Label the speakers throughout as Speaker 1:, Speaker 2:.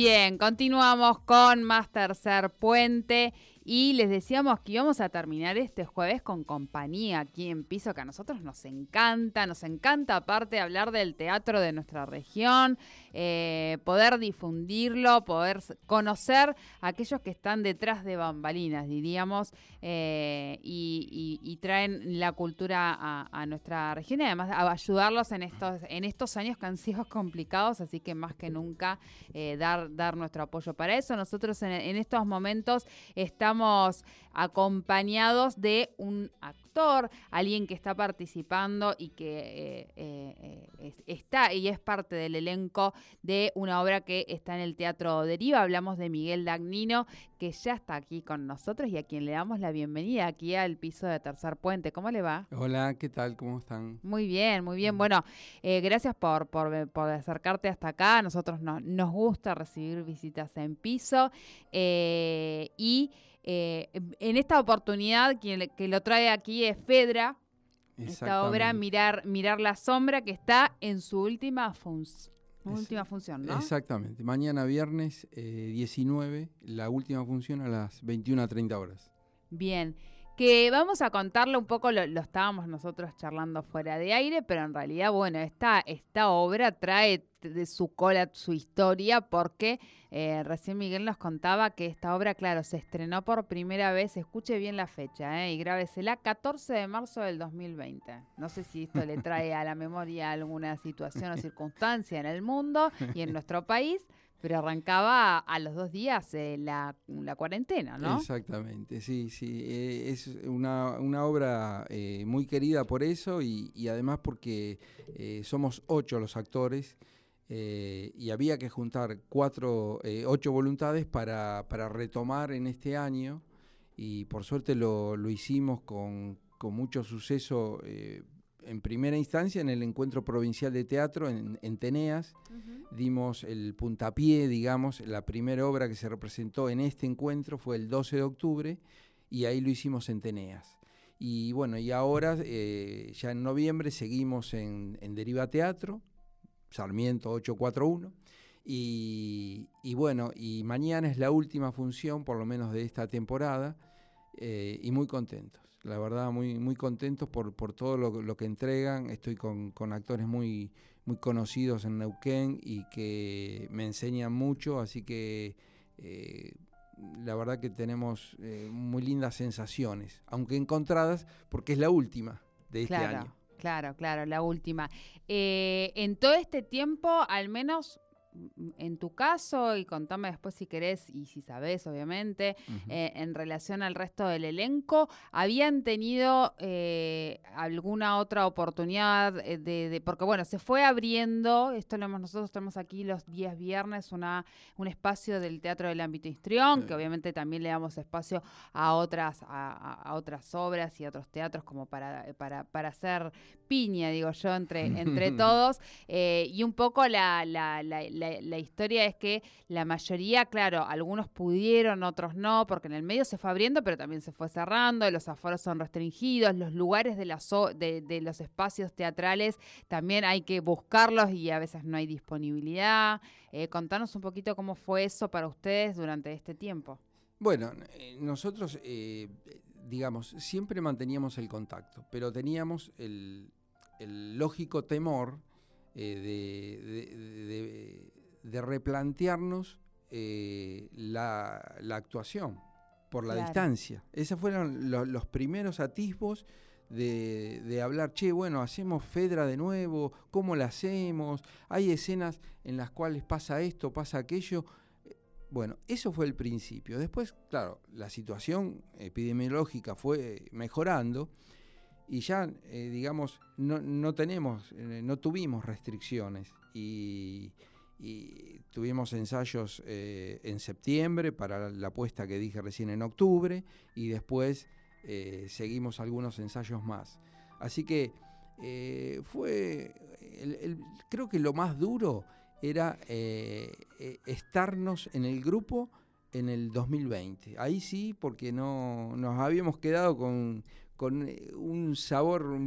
Speaker 1: Bien, continuamos con más tercer puente y les decíamos que íbamos a terminar este jueves con compañía aquí en Piso, que a nosotros nos encanta, nos encanta aparte hablar del teatro de nuestra región, eh, poder difundirlo, poder conocer a aquellos que están detrás de bambalinas, diríamos, eh, y, traen la cultura a, nuestra región y además ayudarlos en estos, en estos años que han sido complicados, así que más que nunca eh, dar, dar nuestro apoyo para eso. Nosotros en estos momentos estamos acompañados de un actor, alguien que está participando y que eh, eh, está y es parte del elenco de una obra que está en el Teatro Deriva. Hablamos de Miguel Dagnino, que ya está aquí con nosotros y a quien le damos la bienvenida aquí al piso de Tercer Puente. ¿Cómo le va?
Speaker 2: Hola, ¿qué tal? ¿Cómo están?
Speaker 1: Muy bien, muy bien. Mm. Bueno, eh, gracias por, por, acercarte hasta acá. A nosotros nos gusta recibir visitas en piso y eh, en esta oportunidad, quien que lo trae aquí es Fedra. Esta obra, Mirar, Mirar la Sombra, que está en su última, última función, ¿no?
Speaker 2: Exactamente. Mañana viernes 19, eh, la última función a las 21 a 30 horas.
Speaker 1: Bien que vamos a contarle un poco, lo, estábamos nosotros charlando fuera de aire, pero en realidad, bueno, esta, esta obra trae de su cola su historia porque eh, recién Miguel nos contaba que esta obra, claro, se estrenó por primera vez, escuche bien la fecha eh, y grábesela, 14 de marzo del 2020. No sé si esto le trae a la memoria alguna situación o circunstancia en el mundo y en nuestro país, pero arrancaba a los dos días eh, la, cuarentena, ¿no?
Speaker 2: Exactamente, sí, sí. Eh, es una, obra eh, muy querida por eso y, además porque somos ocho los actores y había que juntar cuatro, ocho voluntades para, retomar en este año y por suerte lo, hicimos con, con mucho suceso en primera instancia en el encuentro provincial de teatro en, Teneas. Dimos el puntapié, digamos, la primera obra que se representó en este encuentro fue el 12 de octubre y ahí lo hicimos en Teneas. Y bueno, y ahora, eh, ya en noviembre, seguimos en, Deriva Teatro, Sarmiento 841. Y, y, bueno, y mañana es la última función, por lo menos de esta temporada, eh, y muy contentos la verdad muy, muy contentos por, por todo lo, que entregan. Estoy con, actores muy, muy conocidos en Neuquén y que me enseñan mucho, así que eh, la verdad que tenemos eh, muy lindas sensaciones, aunque encontradas, porque es la última de este año.
Speaker 1: Claro, claro, la última. Eh, en todo este tiempo, al menos en tu caso, y contame después si querés y si sabés, obviamente, eh, en relación al resto del elenco, ¿habían tenido eh, alguna otra oportunidad eh, de, porque bueno, se fue abriendo, esto lo hemos, nosotros tenemos aquí los días viernes, una, un espacio del Teatro del Ámbito Histrión, que obviamente también le damos espacio a otras, a, otras obras y a otros teatros como para, para, para hacer piña, digo yo, entre, entre todos, y un poco la, la la, historia es que la mayoría, claro, algunos pudieron, otros no, porque en el medio se fue abriendo, pero también se fue cerrando, los aforos son restringidos, los lugares de, de, los espacios teatrales también hay que buscarlos y a veces no hay disponibilidad. Eh, contanos un poquito cómo fue eso para ustedes durante este tiempo.
Speaker 2: Bueno, eh, nosotros, eh, digamos, siempre manteníamos el contacto, pero teníamos el, lógico temor de, de, replantearnos eh, la, actuación, por la distancia. Esos fueron los primeros atisbos de, hablar, che, bueno, hacemos Fedra de nuevo, ¿cómo la hacemos? Hay escenas en las cuales pasa esto, pasa aquello. Bueno, eso fue el principio. Después, claro, la situación epidemiológica fue mejorando y ya, eh, digamos, no, tenemos, eh, no tuvimos restricciones y, tuvimos ensayos eh, en septiembre para la puesta que dije recién en octubre y después seguimos algunos ensayos más. Así que fue, creo que lo más duro era estarnos en el grupo en el 2020. Ahí sí, porque no nos habíamos quedado con, con eh, un sabor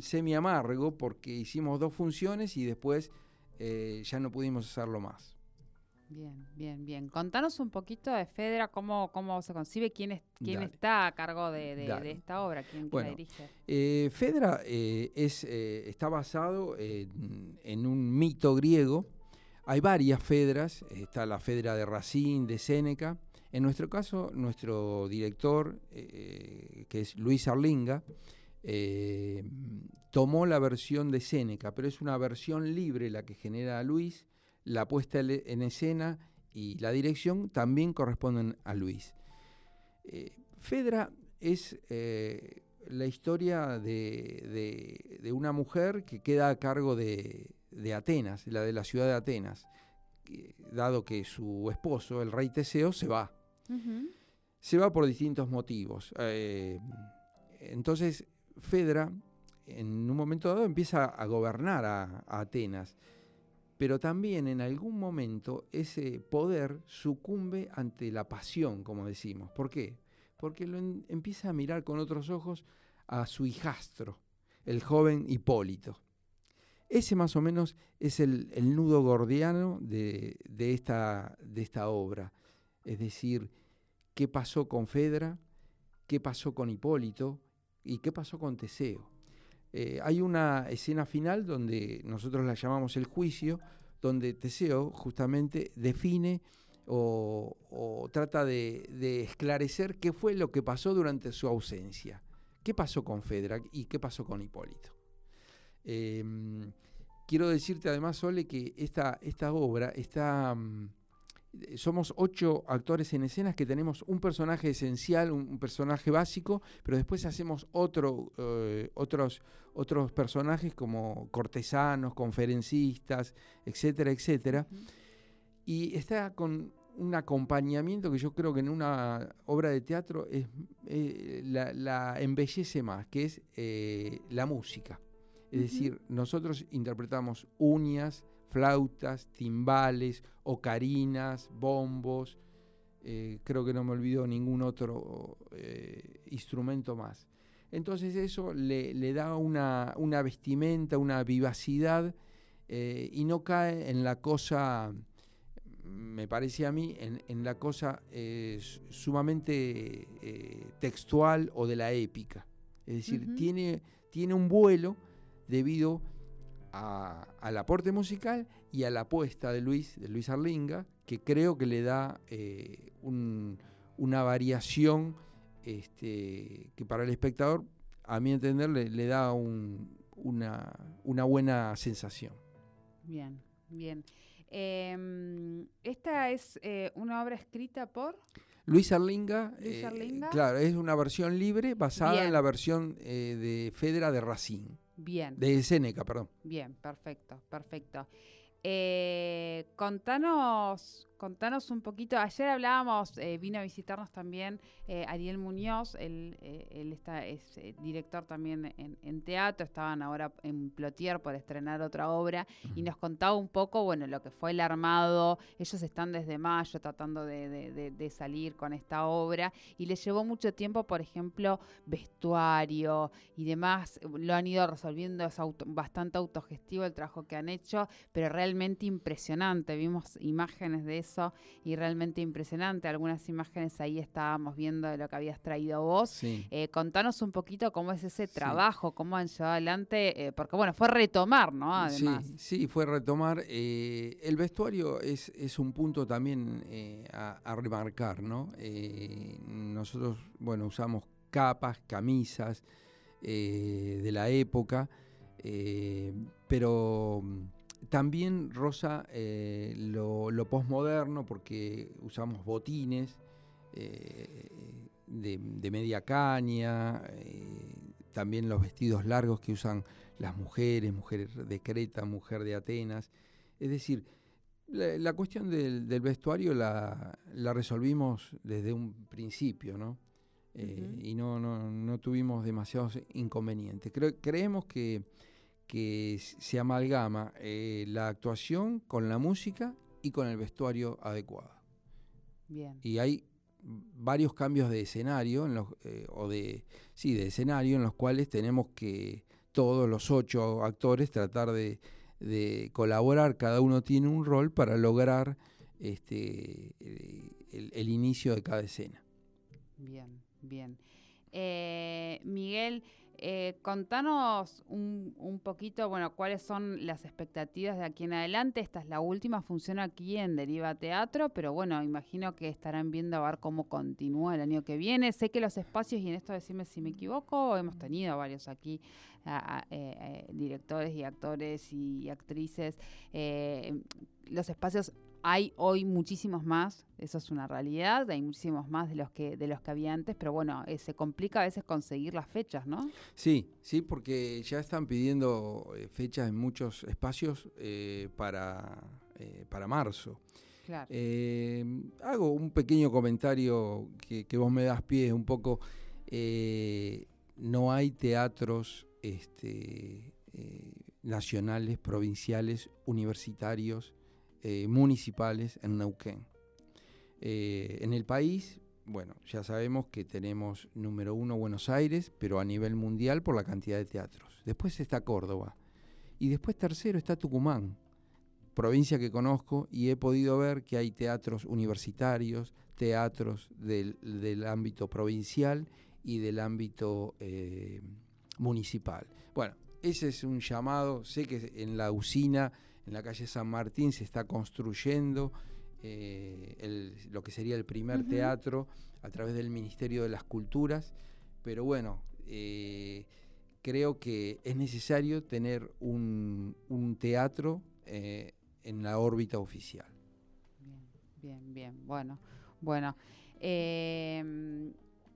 Speaker 2: semi amargo porque hicimos dos funciones y después eh, ya no pudimos hacerlo más.
Speaker 1: Bien, bien, bien. Contanos un poquito de Fedra, cómo, cómo se concibe, quién, es, quién está a cargo de, esta obra, quién, la dirige.
Speaker 2: Eh, Fedra es, está basado en, en, un mito griego. Hay varias Fedras, está la Fedra de Racine, de Séneca, en nuestro caso, nuestro director, eh, que es Luis Arlinga, eh, tomó la versión de Seneca, pero es una versión libre la que genera Luis, la puesta en escena y la dirección también corresponden a Luis. Eh, Fedra es la historia de, una mujer que queda a cargo de, de Atenas, la de la ciudad de Atenas, dado que su esposo, el rey Teseo, se va se va por distintos motivos. Eh, entonces, Fedra, en un momento dado, empieza a gobernar a, Atenas, pero también en algún momento ese poder sucumbe ante la pasión, como decimos. ¿Por qué? Porque lo empieza a mirar con otros ojos a su hijastro, el joven Hipólito. Ese más o menos es el, nudo gordiano de, esta, de esta obra es decir, qué pasó con Fedra, qué pasó con Hipólito y qué pasó con Teseo. Eh, hay una escena final donde nosotros la llamamos el juicio, donde Teseo justamente define o, trata de, esclarecer qué fue lo que pasó durante su ausencia. ¿Qué pasó con Fedra y qué pasó con Hipólito? Em, quiero decirte además, Sole, que esta, obra está... Mm, somos ocho actores en escenas que tenemos un personaje esencial, un, personaje básico, pero después hacemos otro, eh, otros, otros personajes como cortesanos, conferencistas, etcétera, etcétera. Y está con un acompañamiento que yo creo que en una obra de teatro es, eh, la, embellece más, que es la música. Es decir, nosotros interpretamos uñas, flautas, timbales, ocarinas, bombos, eh, creo que no me olvido ningún otro eh, instrumento más. Entonces eso le, da una, vestimenta, una vivacidad eh, y no cae en la cosa, me parece a mí, en, la cosa sumamente textual o de la épica. Es decir, tiene, tiene un vuelo debido al aporte musical y a la apuesta de Luis, de Luis Arlinga, que creo que le da eh, una variación este, que para el espectador, a mi entender, le, da una, buena sensación.
Speaker 1: Bien, bien. Em, esta es eh, una obra escrita por...
Speaker 2: Luis Arlinga, eh, claro, es una versión libre basada en la versión de Fedra de Racine.
Speaker 1: Bien.
Speaker 2: De Seneca, perdón.
Speaker 1: Bien, perfecto, perfecto. Eh, contanos, contanos un poquito. Ayer hablábamos, eh, vino a visitarnos también eh, Ariel Muñoz, él, está, es director también en, teatro, estaban ahora en Plotier por estrenar otra obra y nos contaba un poco, bueno, lo que fue el armado. Ellos están desde mayo tratando de, salir con esta obra y les llevó mucho tiempo, por ejemplo, vestuario y demás. Lo han ido resolviendo, es bastante autogestivo el trabajo que han hecho, pero realmente impresionante. Vimos imágenes de eso y realmente impresionante. Algunas imágenes ahí estábamos viendo de lo que habías traído vos. Eh, contanos un poquito cómo es ese trabajo, cómo han llevado adelante, eh, porque bueno, fue retomar, ¿no?
Speaker 2: Además. Sí, sí, fue retomar. Eh, el vestuario es, es un punto también a, a, remarcar, ¿no? nosotros, bueno, usamos capas, camisas de la época, pero también rosa eh, lo, lo posmoderno porque usamos botines eh, de, media caña, eh, también los vestidos largos que usan las mujeres, mujeres de Creta, mujer de Atenas. Es decir, la, cuestión del, vestuario la, resolvimos desde un principio, ¿no? Y no, no, no, tuvimos demasiados inconvenientes. creemos que que se amalgama eh, la actuación con la música y con el vestuario adecuado. Bien. Y hay varios cambios de escenario, en los, eh, o de, sí, de escenario, en los cuales tenemos que todos los ocho actores tratar de, colaborar, cada uno tiene un rol para lograr este, el, inicio de cada escena.
Speaker 1: Bien, bien. Eh, Miguel, eh, contanos un, un, poquito, bueno, cuáles son las expectativas de aquí en adelante. Esta es la última función aquí en Deriva Teatro, pero bueno, imagino que estarán viendo a ver cómo continúa el año que viene. Sé que los espacios, y en esto decime si me equivoco, hemos tenido varios aquí, eh, eh, directores y actores y actrices. los espacios hay hoy muchísimos más, eso es una realidad, hay muchísimos más de los que de los que había antes, pero bueno, eh, se complica a veces conseguir las fechas, ¿no?
Speaker 2: Sí, sí, porque ya están pidiendo eh, fechas en muchos espacios eh, para, para marzo. Claro. hago un pequeño comentario que, que, vos me das pie un poco. no hay teatros este, nacionales, provinciales, universitarios eh, municipales en Neuquén. Eh, en el país, bueno, ya sabemos que tenemos número uno Buenos Aires, pero a nivel mundial por la cantidad de teatros. Después está Córdoba. Y después tercero está Tucumán, provincia que conozco y he podido ver que hay teatros universitarios, teatros del, ámbito provincial y del ámbito eh, municipal. Bueno, ese es un llamado, sé que en la usina en la calle San Martín se está construyendo eh, lo que sería el primer teatro a través del Ministerio de las Culturas, pero bueno, eh, creo que es necesario tener un, teatro eh, en la órbita oficial.
Speaker 1: Bien, bien, bien. Bueno, bueno.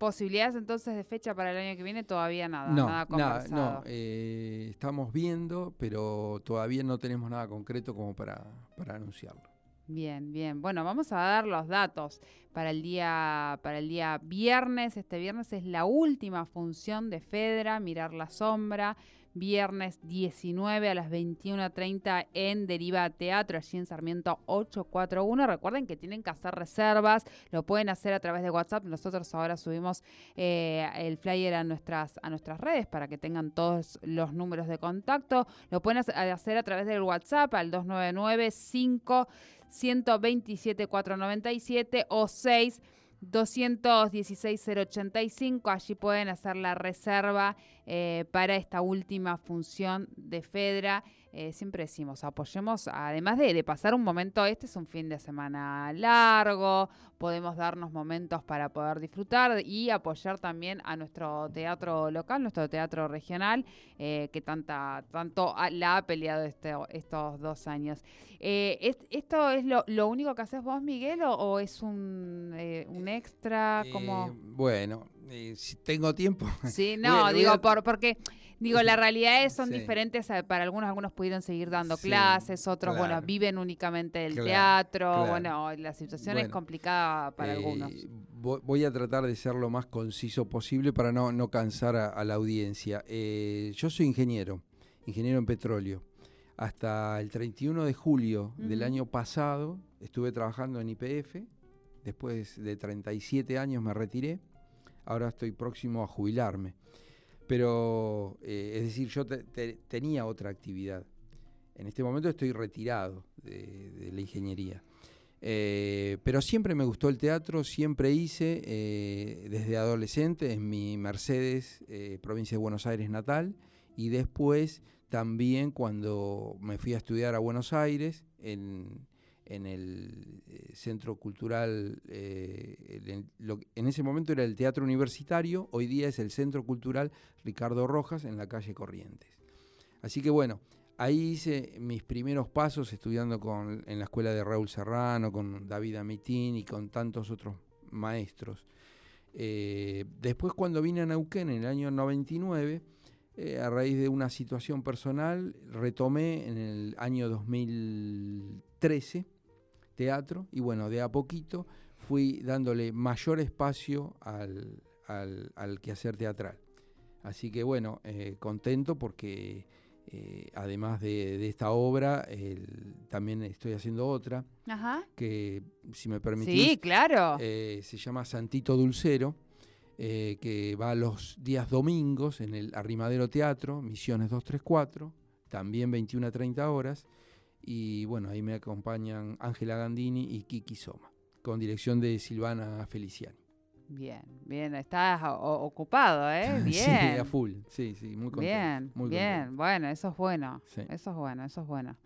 Speaker 1: ¿Posibilidades entonces de fecha para el año que viene? Todavía nada, no, nada conversado.
Speaker 2: no, eh, estamos viendo, pero todavía no tenemos nada concreto como para, para anunciarlo.
Speaker 1: Bien, bien. Bueno, vamos a dar los datos para el día para el día viernes. Este viernes es la última función de Fedra, Mirar la Sombra viernes 19 a las 21.30 en Deriva Teatro, allí en Sarmiento 841. Recuerden que tienen que hacer reservas, lo pueden hacer a través de WhatsApp. Nosotros ahora subimos eh, el flyer a nuestras, a nuestras redes para que tengan todos los números de contacto. Lo pueden hacer a través del WhatsApp al 299 5 127 497 o 6 216-085. Allí pueden hacer la reserva eh, para esta última función de Fedra. Eh, siempre decimos, apoyemos, además de, pasar un momento, este es un fin de semana largo, podemos darnos momentos para poder disfrutar y apoyar también a nuestro teatro local, nuestro teatro regional, eh, que tanta, tanto la ha peleado este, estos dos años. ¿Esto es lo, único que haces vos, Miguel, o, es un, un extra? como
Speaker 2: Bueno, si tengo tiempo.
Speaker 1: Sí, no, digo, por, porque digo, las realidades son diferentes para algunos, algunos pudieron seguir dando clases, otros, bueno, viven únicamente del teatro, bueno, la situación es complicada para eh, algunos.
Speaker 2: Voy a tratar de ser lo más conciso posible para no, no cansar a, la audiencia. Eh, yo soy ingeniero, ingeniero en petróleo. Hasta el 31 de julio del año pasado estuve trabajando en IPF, después de 37 años me retiré ahora estoy próximo a jubilarme. Pero, eh, es decir, yo tenía otra actividad. En este momento estoy retirado de, la ingeniería. Eh, pero siempre me gustó el teatro, siempre hice, eh, desde adolescente, en mi Mercedes, provincia de Buenos Aires natal, y después también cuando me fui a estudiar a Buenos Aires, en, el Centro Cultural, en, en, ese momento era el Teatro Universitario, hoy día es el Centro Cultural Ricardo Rojas en la calle Corrientes. Así que bueno, Ahí hice mis primeros pasos estudiando con, en la escuela de Raúl Serrano, con David Amitín y con tantos otros maestros. Eh, después cuando vine a Neuquén en el año 99, eh, a raíz de una situación personal, retomé en el año 2013 teatro y bueno, de a poquito fui dándole mayor espacio al, al, quehacer teatral. Así que bueno, eh, contento porque eh, además de, esta obra, también estoy haciendo otra, que si me permitís,
Speaker 1: sí, claro.
Speaker 2: Eh, se llama Santito Dulcero, que va los días domingos en el Arrimadero Teatro, Misiones 234, también 21 a 30 horas, y bueno, ahí me acompañan Ángela Gandini y Kiki Soma, con dirección de Silvana Feliciani.
Speaker 1: Bien, bien, estás ocupado, ¿eh? Bien. sí,
Speaker 2: a full, sí, sí, muy contento.
Speaker 1: Bien, muy bien, bueno, eso es bueno, eso es bueno, eso es bueno.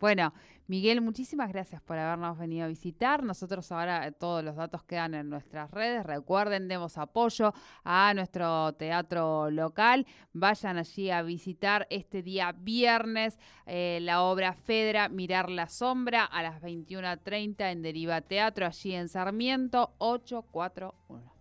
Speaker 1: Bueno, Miguel, muchísimas gracias por habernos venido a visitar. Nosotros ahora eh, todos los datos quedan en nuestras redes. Recuerden, demos apoyo a nuestro teatro local. Vayan allí a visitar este día viernes eh, la obra Fedra, Mirar la Sombra, a las 21.30 en Deriva Teatro, allí en Sarmiento 841.